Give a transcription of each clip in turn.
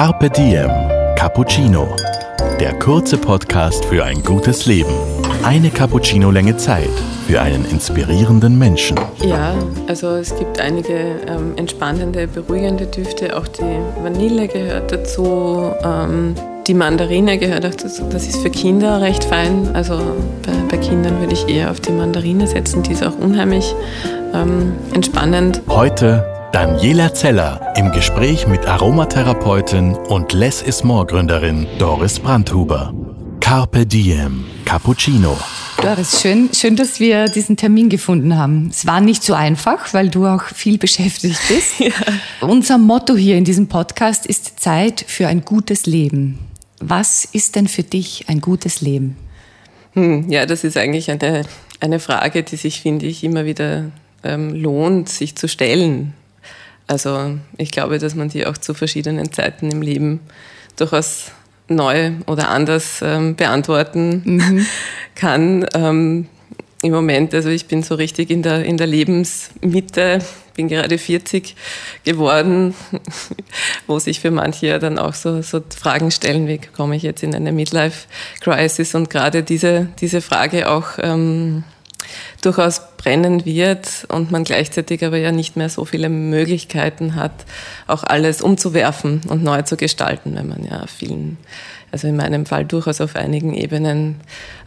Carpe Diem Cappuccino. Der kurze Podcast für ein gutes Leben. Eine Cappuccino-Länge Zeit für einen inspirierenden Menschen. Ja, also es gibt einige ähm, entspannende, beruhigende Düfte. Auch die Vanille gehört dazu. Ähm, die Mandarine gehört auch dazu. Das ist für Kinder recht fein. Also bei, bei Kindern würde ich eher auf die Mandarine setzen. Die ist auch unheimlich ähm, entspannend. Heute Daniela Zeller im Gespräch mit Aromatherapeutin und Less is More Gründerin Doris Brandhuber. Carpe Diem Cappuccino. Doris, schön, schön, dass wir diesen Termin gefunden haben. Es war nicht so einfach, weil du auch viel beschäftigt bist. Ja. Unser Motto hier in diesem Podcast ist Zeit für ein gutes Leben. Was ist denn für dich ein gutes Leben? Hm, ja, das ist eigentlich eine, eine Frage, die sich, finde ich, immer wieder ähm, lohnt, sich zu stellen. Also ich glaube, dass man die auch zu verschiedenen Zeiten im Leben durchaus neu oder anders ähm, beantworten mhm. kann. Ähm, Im Moment, also ich bin so richtig in der, in der Lebensmitte, bin gerade 40 geworden, wo sich für manche ja dann auch so, so Fragen stellen, wie komme ich jetzt in eine Midlife-Crisis und gerade diese, diese Frage auch ähm, durchaus brennen wird und man gleichzeitig aber ja nicht mehr so viele Möglichkeiten hat, auch alles umzuwerfen und neu zu gestalten, wenn man ja vielen, also in meinem Fall durchaus auf einigen Ebenen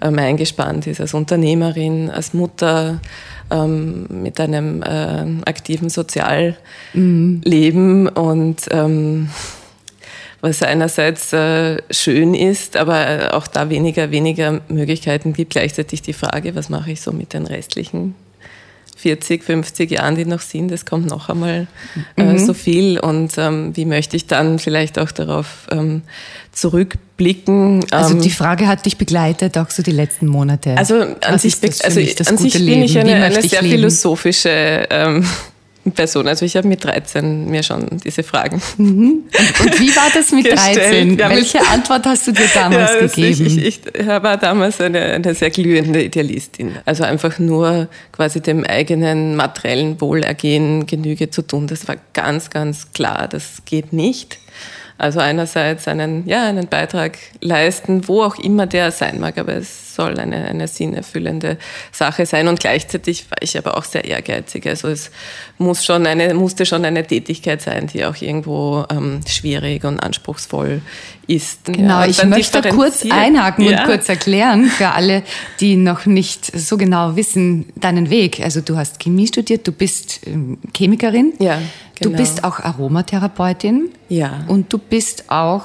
ähm, eingespannt ist, als Unternehmerin, als Mutter, ähm, mit einem äh, aktiven Sozialleben mhm. und ähm, was einerseits äh, schön ist, aber auch da weniger, weniger Möglichkeiten gibt. Gleichzeitig die Frage, was mache ich so mit den restlichen 40, 50 Jahren, die noch sind, es kommt noch einmal äh, mhm. so viel und ähm, wie möchte ich dann vielleicht auch darauf ähm, zurückblicken. Also die ähm, Frage hat dich begleitet, auch so die letzten Monate. Also an Was sich, also an sich bin ich eine, eine sehr leben? philosophische ähm, Person. Also ich habe mit 13 mir schon diese Fragen. Mhm. Und, wie war das mit 13? Ja, Welche mit, Antwort hast du dir damals ja, gegeben? Ich, ich, ich, war damals eine, eine sehr glühende Idealistin. Also einfach nur quasi dem eigenen materiellen Wohlergehen Genüge zu tun. Das war ganz, ganz klar. Das geht nicht. Also einerseits einen, ja, einen Beitrag leisten, wo auch immer der sein mag, aber es soll eine, eine sinnerfüllende Sache sein. Und gleichzeitig war ich aber auch sehr ehrgeizig. Also es muss schon eine, musste schon eine Tätigkeit sein, die auch irgendwo ähm, schwierig und anspruchsvoll ist. Genau, ja, ich möchte kurz einhaken ja. und kurz erklären für alle, die noch nicht so genau wissen, deinen Weg. Also du hast Chemie studiert, du bist ähm, Chemikerin. Ja. Genau. Du bist auch Aromatherapeutin. Ja. Und du bist auch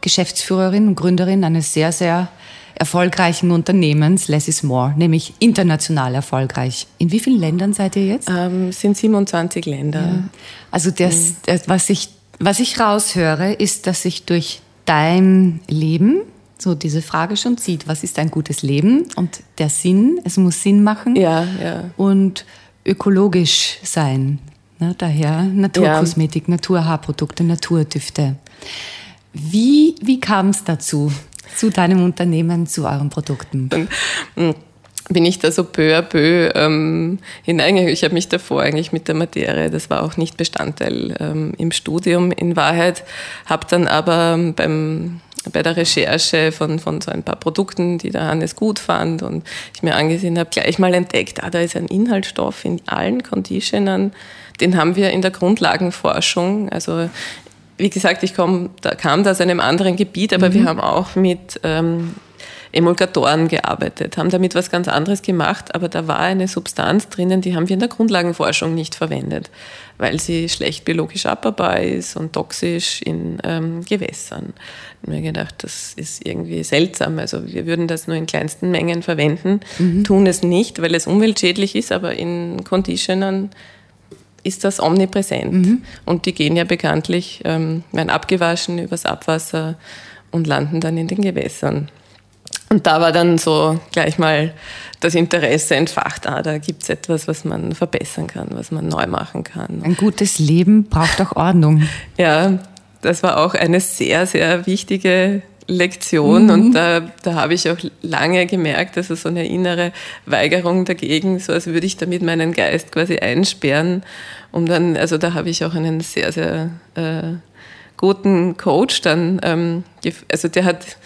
Geschäftsführerin und Gründerin eines sehr, sehr erfolgreichen Unternehmens, Less is More, nämlich international erfolgreich. In wie vielen Ländern seid ihr jetzt? Ähm, sind 27 Länder. Ja. Also das, mhm. was, ich, was ich raushöre, ist, dass sich durch dein Leben so diese Frage schon zieht. Was ist ein gutes Leben? Und der Sinn, es muss Sinn machen. Ja, ja. Und ökologisch sein. Ne, daher Naturkosmetik, ja. Naturhaarprodukte, Naturdüfte. Wie, wie kam es dazu, zu deinem Unternehmen, zu euren Produkten? Hm, bin ich da so peu à peu ähm, hineingegangen. Ich habe mich davor eigentlich mit der Materie, das war auch nicht Bestandteil ähm, im Studium in Wahrheit, habe dann aber beim bei der Recherche von, von so ein paar Produkten, die der Hannes gut fand und ich mir angesehen habe, gleich mal entdeckt, ah, da ist ein Inhaltsstoff in allen Conditionern, den haben wir in der Grundlagenforschung. Also wie gesagt, ich komm, da kam da aus einem anderen Gebiet, aber mhm. wir haben auch mit ähm, Emulgatoren gearbeitet, haben damit was ganz anderes gemacht, aber da war eine Substanz drinnen, die haben wir in der Grundlagenforschung nicht verwendet, weil sie schlecht biologisch abbaubar ist und toxisch in ähm, Gewässern. Ich habe mir gedacht, das ist irgendwie seltsam. Also wir würden das nur in kleinsten Mengen verwenden, mhm. tun es nicht, weil es umweltschädlich ist, aber in Conditionern ist das omnipräsent. Mhm. Und die gehen ja bekanntlich, ähm, werden abgewaschen übers Abwasser und landen dann in den Gewässern. Und da war dann so gleich mal das Interesse entfacht, ah, da gibt es etwas, was man verbessern kann, was man neu machen kann. Ein gutes Leben braucht auch Ordnung. ja, das war auch eine sehr, sehr wichtige Lektion mhm. und da, da habe ich auch lange gemerkt, dass also so eine innere Weigerung dagegen, so als würde ich damit meinen Geist quasi einsperren, um dann, also da habe ich auch einen sehr, sehr äh, guten Coach dann, ähm, also der hat,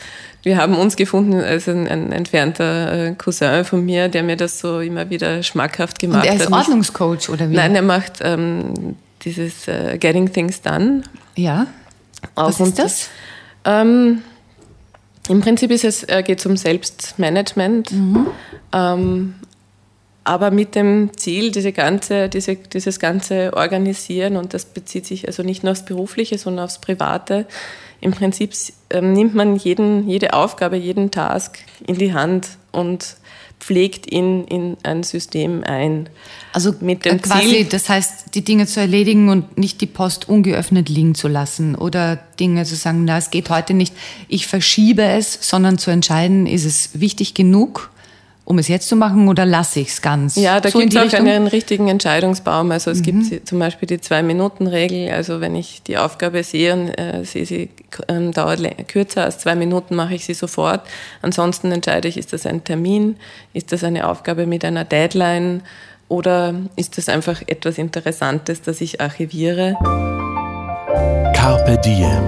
wir haben uns gefunden als ein, ein, entfernter äh, Cousin von mir, der mir das so immer wieder schmackhaft gemacht hat. Und er ist Ordnungscoach oder wie? Nein, er macht ähm, dieses äh, Getting Things Done. Ja. Was ist das? Ähm, Im Prinzip ist es, äh, geht es um Selbstmanagement. Mhm. Ähm, aber mit dem Ziel, diese ganze, diese, dieses ganze Organisieren, und das bezieht sich also nicht nur aufs Berufliche, sondern aufs Private, im Prinzip ähm, nimmt man jeden, jede Aufgabe, jeden Task in die Hand und pflegt ihn in ein System ein. Also mit dem quasi, Ziel, das heißt, die Dinge zu erledigen und nicht die Post ungeöffnet liegen zu lassen oder Dinge zu sagen, na, es geht heute nicht, ich verschiebe es, sondern zu entscheiden, ist es wichtig genug um es jetzt zu machen oder lasse ich es ganz? Ja, da so gibt es auch Richtung? einen richtigen Entscheidungsbaum. Also es mhm. gibt zum Beispiel die Zwei-Minuten-Regel. Also wenn ich die Aufgabe sehe und äh, sehe, sie äh, dauert kürzer als zwei Minuten, mache ich sie sofort. Ansonsten entscheide ich, ist das ein Termin, ist das eine Aufgabe mit einer Deadline oder ist das einfach etwas Interessantes, das ich archiviere? Carpe Diem.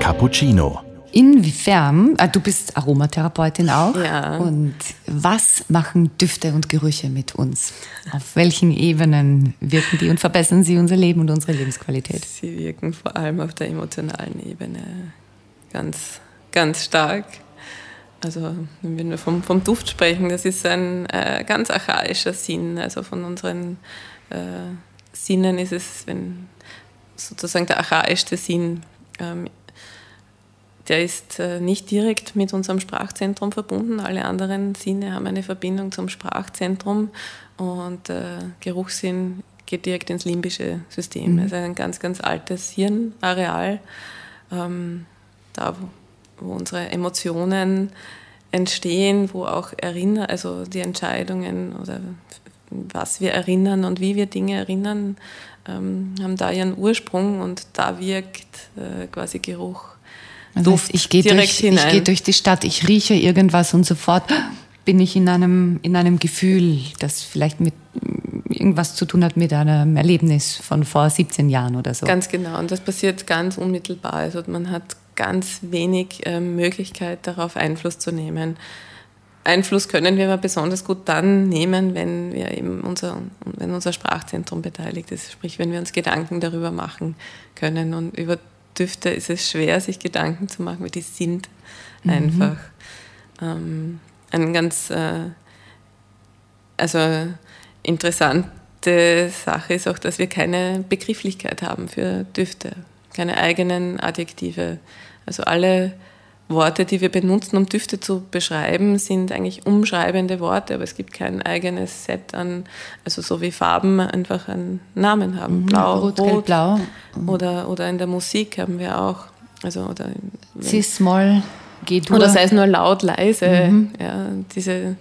Cappuccino. Inwiefern, ah, du bist Aromatherapeutin auch. Ja. Und was machen Düfte und Gerüche mit uns? Auf welchen Ebenen wirken die und verbessern sie unser Leben und unsere Lebensqualität? Sie wirken vor allem auf der emotionalen Ebene ganz, ganz stark. Also wenn wir vom, vom Duft sprechen, das ist ein äh, ganz archaischer Sinn. Also von unseren äh, Sinnen ist es, wenn sozusagen der archaischste Sinn ähm, der ist äh, nicht direkt mit unserem Sprachzentrum verbunden. Alle anderen Sinne haben eine Verbindung zum Sprachzentrum und äh, Geruchssinn geht direkt ins limbische System. Mhm. Also ein ganz, ganz altes Hirnareal, ähm, da wo, wo, unsere Emotionen entstehen, wo auch erinnern, also die Entscheidungen oder was wir erinnern und wie wir Dinge erinnern, ähm, haben da ihren Ursprung und da wirkt äh, quasi Geruch das heißt, ich gehe durch, ich gehe durch die Stadt, ich rieche irgendwas und sofort bin ich in einem, in einem Gefühl, das vielleicht mit irgendwas zu tun hat mit einem Erlebnis von vor 17 Jahren oder so. Ganz genau. Und das passiert ganz unmittelbar. Also man hat ganz wenig äh, Möglichkeit, darauf Einfluss zu nehmen. Einfluss können wir aber besonders gut dann nehmen, wenn wir eben unser, wenn unser Sprachzentrum beteiligt ist. Sprich, wenn wir uns Gedanken darüber machen können und über Düfte ist es schwer, sich Gedanken zu machen, weil die sind mhm. einfach. Ähm, eine ganz äh, also interessante Sache ist auch, dass wir keine Begrifflichkeit haben für Düfte, keine eigenen Adjektive. Also alle Worte, die wir benutzen, um Düfte zu beschreiben, sind eigentlich umschreibende Worte, aber es gibt kein eigenes Set an, also so wie Farben einfach einen Namen haben. Mhm, Blau, Rot, Rot Blau. Oder, oder in der Musik haben wir auch. Also, oder Cis-Moll, G-Dur. Oder sei es nur laut, leise. Mhm. Ja, diese,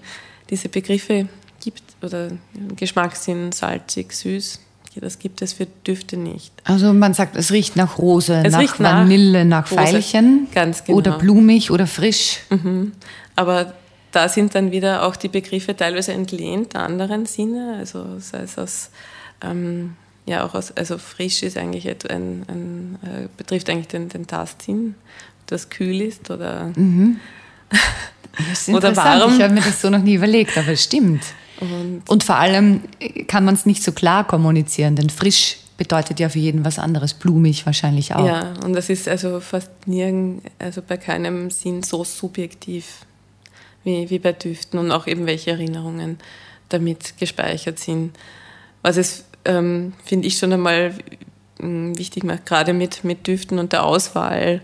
diese Begriffe gibt, oder Geschmackssinn, salzig, süß das gibt es für Düfte nicht. Also man sagt, es riecht nach Rose, es nach Vanille, nach, nach Veilchen. Ganz genau. Oder blumig oder frisch. Mhm. Aber da sind dann wieder auch die Begriffe teilweise entlehnt anderen Sinne. Also sei es aus, ähm, ja auch aus, also frisch ist eigentlich ein, ein äh, betrifft eigentlich den, den Tastsinn, das kühl ist oder, mhm. oder warm. Ich habe mir das so noch nie überlegt, aber es stimmt. Und, und vor allem kann man es nicht so klar kommunizieren, denn frisch bedeutet ja für jeden was anderes, blumig wahrscheinlich auch. Ja, und das ist also fast nirgend, also bei keinem Sinn so subjektiv wie, wie bei Düften und auch eben welche Erinnerungen damit gespeichert sind. Was es, ähm, finde ich, schon einmal hm, wichtig macht, gerade mit, mit Düften und der Auswahl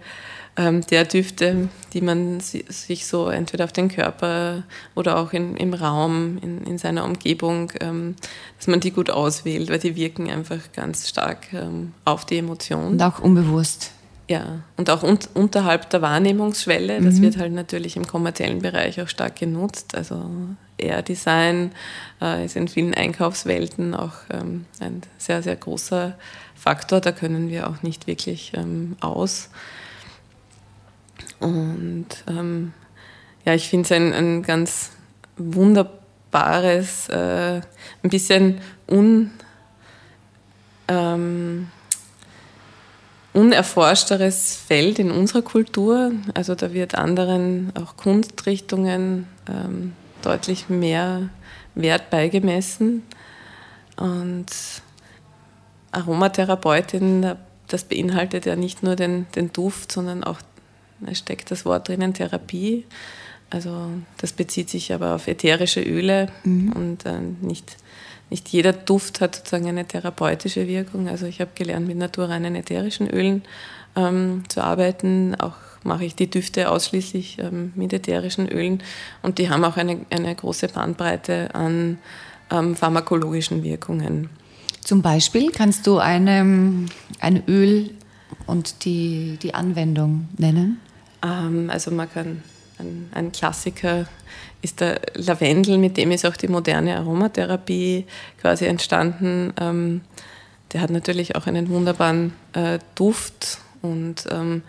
der Düfte, die man sich so entweder auf den Körper oder auch in, im Raum, in, in seiner Umgebung, ähm, dass man die gut auswählt, weil die wirken einfach ganz stark ähm, auf die Emotion. Und auch unbewusst. Ja, und auch un unterhalb der Wahrnehmungsschwelle, das mhm. wird halt natürlich im kommerziellen Bereich auch stark genutzt. Also Air Design äh, ist in vielen Einkaufswelten auch ähm, ein sehr, sehr großer Faktor. Da können wir auch nicht wirklich ähm, aus. Und ähm, ja, ich finde es ein, ein ganz wunderbares, äh, ein bisschen un, ähm, unerforschteres Feld in unserer Kultur. Also da wird anderen auch Kunstrichtungen ähm, deutlich mehr Wert beigemessen. Und Aromatherapeutin, das beinhaltet ja nicht nur den, den Duft, sondern auch, es steckt das Wort drinnen, Therapie. Also das bezieht sich aber auf ätherische Öle mhm. und äh, nicht, nicht jeder Duft hat sozusagen eine therapeutische Wirkung. Also ich habe gelernt, mit naturreinen ätherischen Ölen ähm, zu arbeiten. Auch mache ich die Düfte ausschließlich ähm, mit ätherischen Ölen und die haben auch eine, eine große Bandbreite an ähm, pharmakologischen Wirkungen. Zum Beispiel kannst du eine, ein Öl und die, die Anwendung nennen? Ähm, also man kann, ein, ein, Klassiker ist der Lavendel, mit dem ist auch die moderne Aromatherapie quasi entstanden. Ähm, der hat natürlich auch einen wunderbaren äh, Duft und ähm,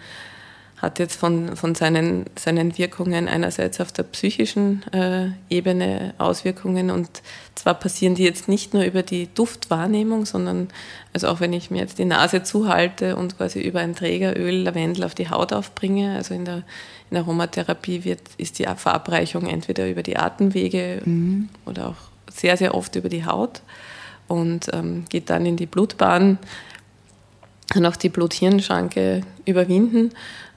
hat jetzt von, von seinen, seinen Wirkungen einerseits auf der psychischen äh, Ebene Auswirkungen und zwar passieren die jetzt nicht nur über die Duftwahrnehmung, sondern also auch wenn ich mir jetzt die Nase zuhalte und quasi über ein Trägeröl Lavendel auf die Haut aufbringe, also in der, in der Aromatherapie wird, ist die Verabreichung entweder über die Atemwege mhm. oder auch sehr, sehr oft über die Haut und ähm, geht dann in die Blutbahn, kann auch die Blut-Hirn-Schranke überwinden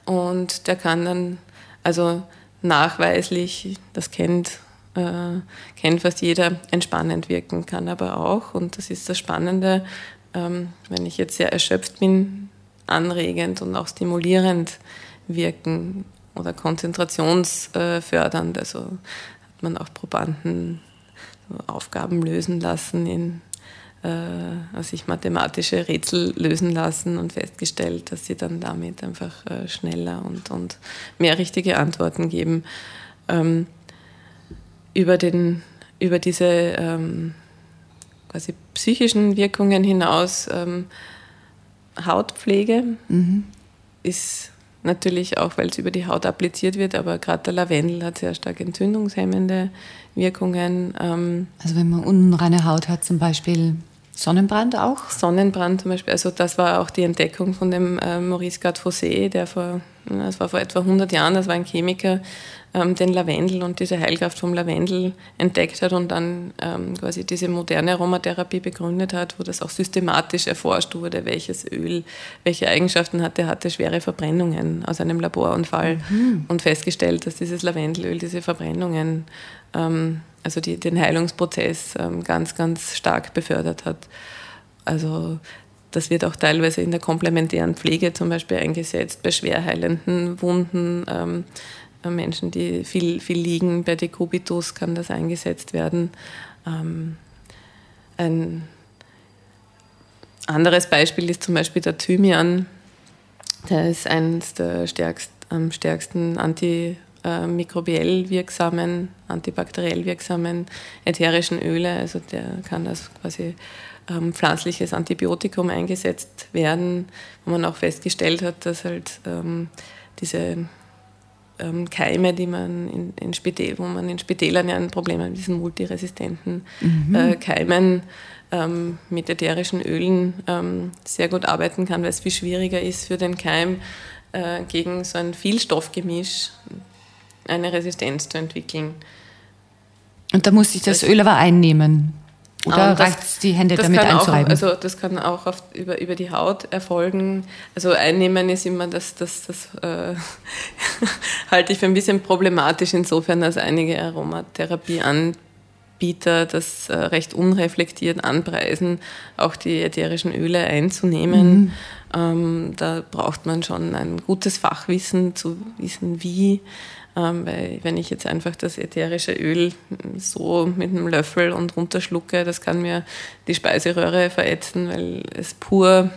und der kann dann also nachweislich, das kennt, äh, kennt fast jeder, entspannend wirken, kann aber auch, und das ist das Spannende, ähm, wenn ich jetzt sehr erschöpft bin, anregend und auch stimulierend wirken oder konzentrationsfördernd. Also hat man auch Probanden Aufgaben lösen lassen in äh, sich mathematische Rätsel lösen lassen und festgestellt, dass sie dann damit einfach äh, schneller und, und mehr richtige Antworten geben. Ähm, über, den, über diese ähm, quasi psychischen Wirkungen hinaus ähm, Hautpflege mhm. ist natürlich auch, weil es über die Haut appliziert wird, aber gerade der Lavendel hat sehr stark entzündungshemmende Wirkungen. Ähm, also wenn man unreine Haut hat zum Beispiel, Sonnenbrand auch? Sonnenbrand zum Beispiel, also das war auch die Entdeckung von dem äh, Maurice Gard-Fossé, der vor, das war vor etwa 100 Jahren, das war ein Chemiker, ähm, den Lavendel und diese Heilkraft vom Lavendel entdeckt hat und dann ähm, quasi diese moderne Aromatherapie begründet hat, wo das auch systematisch erforscht wurde, welches Öl, welche Eigenschaften hatte, hatte schwere Verbrennungen aus einem Laborunfall mhm. und festgestellt, dass dieses Lavendelöl diese Verbrennungen ähm, also die, den Heilungsprozess ähm, ganz, ganz stark befördert hat. Also das wird auch teilweise in der komplementären Pflege zum Beispiel eingesetzt, bei schwerheilenden Wunden. Ähm, äh, Menschen, die viel, viel liegen, bei Dekubitus kann das eingesetzt werden. Ähm, ein anderes Beispiel ist zum Beispiel der Thymian. Der ist eines der stärkst, am stärksten anti äh, mikrobiell wirksamen, antibakteriell wirksamen ätherischen Öle. Also der kann als quasi ähm, pflanzliches Antibiotikum eingesetzt werden, wo man auch festgestellt hat, dass halt ähm, diese ähm, Keime, die man in, in Spitäl, wo man in Spitälern ja ein Problem hat, mit diesen multiresistenten mhm. äh, Keimen ähm, mit ätherischen Ölen ähm, sehr gut arbeiten kann, weil es viel schwieriger ist für den Keim, äh, gegen so ein Vielstoffgemisch eine Resistenz zu entwickeln. Und da muss ich das Öl aber einnehmen. Oder reicht es, die Hände damit einzureiben? Auch, also das kann auch auf, über, über die Haut erfolgen. Also einnehmen ist immer das, das, das äh, halte ich für ein bisschen problematisch insofern, dass einige Aromatherapieanbieter das äh, recht unreflektiert anpreisen, auch die ätherischen Öle einzunehmen. Mhm. Ähm, da braucht man schon ein gutes Fachwissen zu wissen, wie ähm, weil wenn ich jetzt einfach das ätherische Öl so mit einem Löffel und runterschlucke, das kann mir die Speiseröhre verätzen, weil es pur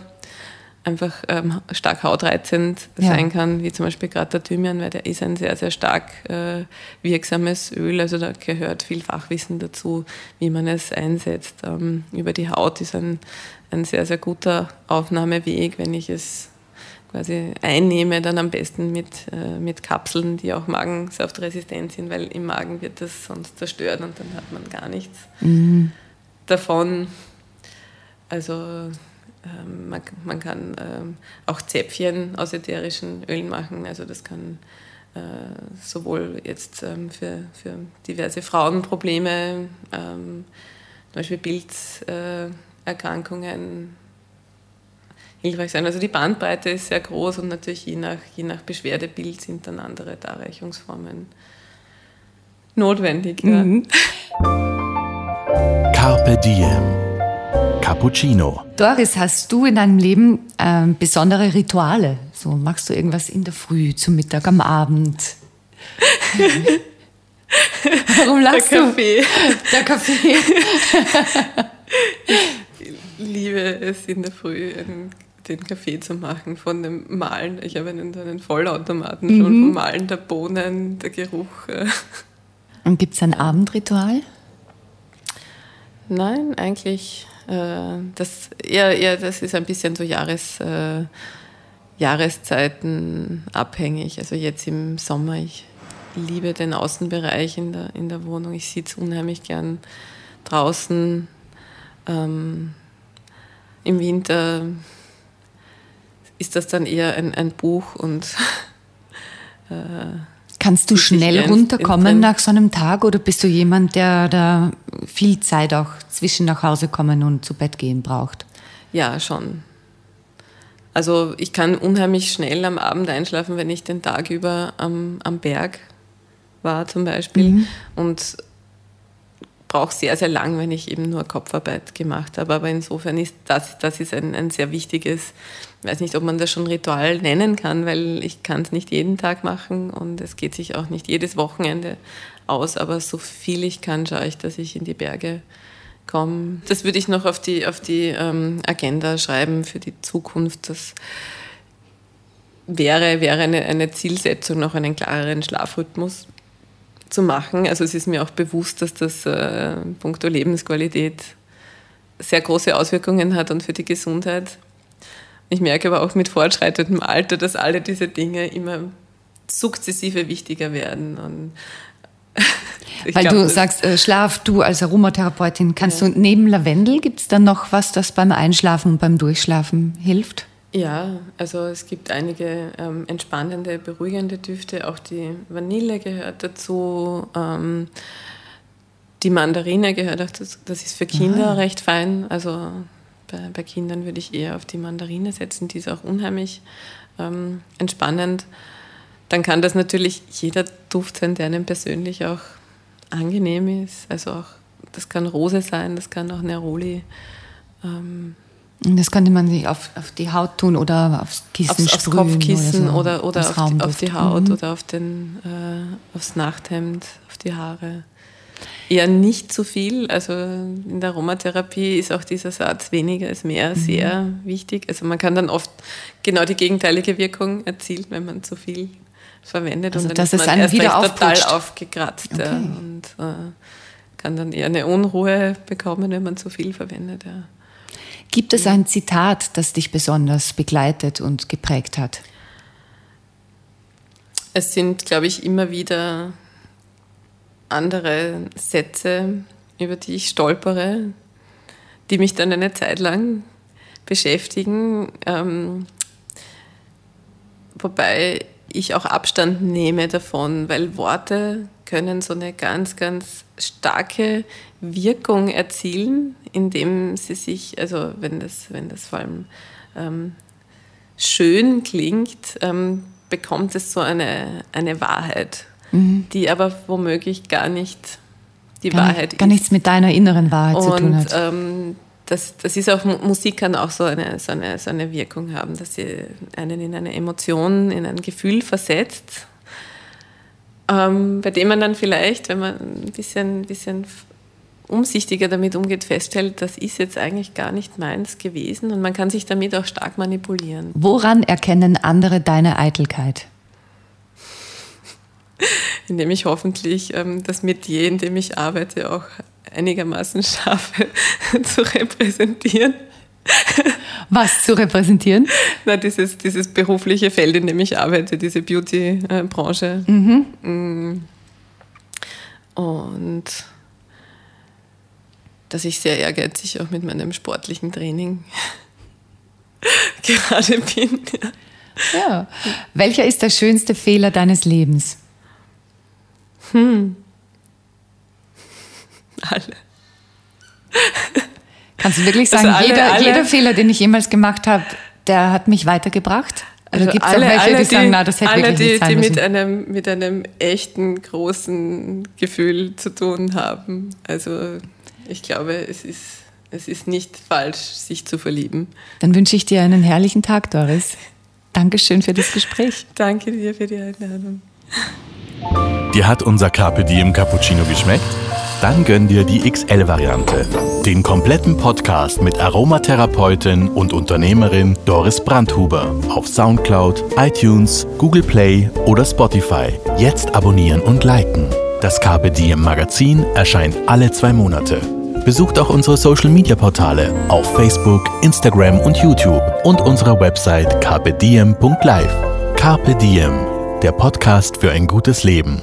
einfach ähm, stark hautreizend ja. sein kann, wie zum Beispiel gerade der Thymian, weil der ist ein sehr, sehr stark äh, wirksames Öl. Also da gehört viel Fachwissen dazu, wie man es einsetzt. Ähm, über die Haut ist ein, ein sehr, sehr guter Aufnahmeweg, wenn ich es quasi einnehme, dann am besten mit, äh, mit Kapseln, die auch magensaftresistent sind, weil im Magen wird das sonst zerstört und dann hat man gar nichts mhm. davon. Also ähm, man, man, kann ähm, auch Zäpfchen aus ätherischen Ölen machen. Also das kann äh, sowohl jetzt ähm, für, für diverse Frauenprobleme, ähm, zum Beispiel Pilzerkrankungen, hilfreich sein. Also die Bandbreite ist sehr groß und natürlich je nach, je nach Beschwerdebild sind dann andere Darreichungsformen notwendig. Mhm. Ja. Carpe Diem. Cappuccino. Doris, hast du in deinem Leben äh, besondere Rituale? So machst du irgendwas in der Früh, zum Mittag, am Abend? Warum lachst der Kaffee. du? Der Kaffee. ich liebe es in der Früh, einen den Kaffee zu machen, von dem Malen. Ich habe einen, einen Vollautomaten mhm. schon vom Malen der Bohnen, der Geruch. Äh. Und gibt es ein Abendritual? Nein, eigentlich. Äh, das, eher, eher, das ist ein bisschen so Jahres, äh, Jahreszeiten abhängig. Also jetzt im Sommer, ich liebe den Außenbereich in der, in der Wohnung. Ich sitze unheimlich gern draußen. Ähm, Im Winter ist das dann eher ein, ein Buch und äh, Kannst du schnell runterkommen nach so einem Tag oder bist du jemand, der da viel Zeit auch zwischen nach Hause kommen und zu Bett gehen braucht? Ja, schon. Also ich kann unheimlich schnell am Abend einschlafen, wenn ich den Tag über am, am Berg war zum Beispiel. Mhm. Und brauche sehr, sehr lang, wenn ich eben nur Kopfarbeit gemacht habe. Aber insofern ist das, das ist ein, ein sehr wichtiges, ich weiß nicht, ob man das schon Ritual nennen kann, weil ich kann es nicht jeden Tag machen und es geht sich auch nicht jedes Wochenende aus, aber so viel ich kann, schaue ich, dass ich in die Berge komme. Das würde ich noch auf die, auf die ähm, Agenda schreiben für die Zukunft. Das wäre, wäre eine, eine Zielsetzung, noch einen klareren Schlafrhythmus zu machen. Also es ist mir auch bewusst, dass das äh, puncto Lebensqualität sehr große Auswirkungen hat und für die Gesundheit. Ich merke aber auch mit fortschreitendem Alter, dass alle diese Dinge immer sukzessive wichtiger werden. Und Weil glaub, du sagst, äh, Schlaf, du als Aromatherapeutin, kannst ja. du neben Lavendel, gibt es dann noch was, das beim Einschlafen und beim Durchschlafen hilft? Ja, also es gibt einige ähm, entspannende, beruhigende Düfte. Auch die Vanille gehört dazu. Ähm, die Mandarine gehört auch dazu. Das ist für Kinder Aha. recht fein. Also bei, bei, Kindern würde ich eher auf die Mandarine setzen. Die ist auch unheimlich ähm, entspannend. Dann kann das natürlich jeder Duft sein, der einem persönlich auch angenehm ist. Also auch, das kann Rose sein, das kann auch Neroli. Ähm, das könnte man sich auf, auf die Haut tun oder aufs Kissen aufs, aufs Kopfkissen oder, so, oder, oder auf, die, auf, die, Haut mhm. oder auf den, äh, aufs Nachthemd, auf die Haare. Eher nicht zu viel. Also in der Aromatherapie ist auch dieser Satz weniger ist mehr mhm. sehr wichtig. Also man kann dann oft genau die gegenteilige Wirkung erzielen, wenn man zu viel verwendet. Also und dann ist man erst wieder total aufgekratzt okay. ja, und äh, kann dann eher eine Unruhe bekommen, wenn man zu viel verwendet. Ja. Gibt es ein Zitat, das dich besonders begleitet und geprägt hat? Es sind, glaube ich, immer wieder andere Sätze, über die ich stolpere, die mich dann eine Zeit lang beschäftigen. Ähm, wobei ich auch Abstand nehme davon, weil Worte können so eine ganz, ganz starke Wirkung erzielen, indem sie sich, also wenn das, wenn das vor allem ähm, schön klingt, ähm, bekommt es so eine, eine Wahrheit, mhm. die aber womöglich gar nicht die gar Wahrheit nicht, ist. Gar nichts mit deiner inneren Wahrheit Und, zu tun hat. Ähm, das, das ist auch, Musik kann auch so eine, so, eine, so eine Wirkung haben, dass sie einen in eine Emotion, in ein Gefühl versetzt, ähm, bei dem man dann vielleicht, wenn man ein bisschen, bisschen umsichtiger damit umgeht, feststellt, das ist jetzt eigentlich gar nicht meins gewesen und man kann sich damit auch stark manipulieren. Woran erkennen andere deine Eitelkeit? Indem ich hoffentlich ähm, das Metier, in dem ich arbeite, auch einigermaßen schaffe zu repräsentieren. Was zu repräsentieren? Na, dieses, dieses berufliche Feld, in dem ich arbeite, diese Beauty-Branche. Mhm. Mm. Und dass ich sehr ehrgeizig auch mit meinem sportlichen Training gerade bin. Ja. ja. Welcher ist der schönste Fehler deines Lebens? Hm. Alle. Kannst du wirklich sagen, also alle, jeder, alle, jeder Fehler, den ich jemals gemacht habe, der hat mich weitergebracht? Oder also gibt es auch welche, alle, die, sagen, na, das hätte alle, wirklich nicht sein die müssen? mit einem, mit einem echten, großen Gefühl zu tun haben. Also ich glaube, es ist, es ist nicht falsch, sich zu verlieben. Dann wünsche ich dir einen herrlichen Tag, Doris. Dankeschön für das Gespräch. Danke dir für die Einladung. Dir hat unser Carpe Diem Cappuccino geschmeckt? Dann gönn dir die XL-Variante. Den kompletten Podcast mit Aromatherapeutin und Unternehmerin Doris Brandhuber auf Soundcloud, iTunes, Google Play oder Spotify. Jetzt abonnieren und liken. Das Carpe Diem Magazin erscheint alle zwei Monate. Besucht auch unsere Social Media Portale auf Facebook, Instagram und YouTube und unsere Website carpediem.live. Carpe Diem, der Podcast für ein gutes Leben.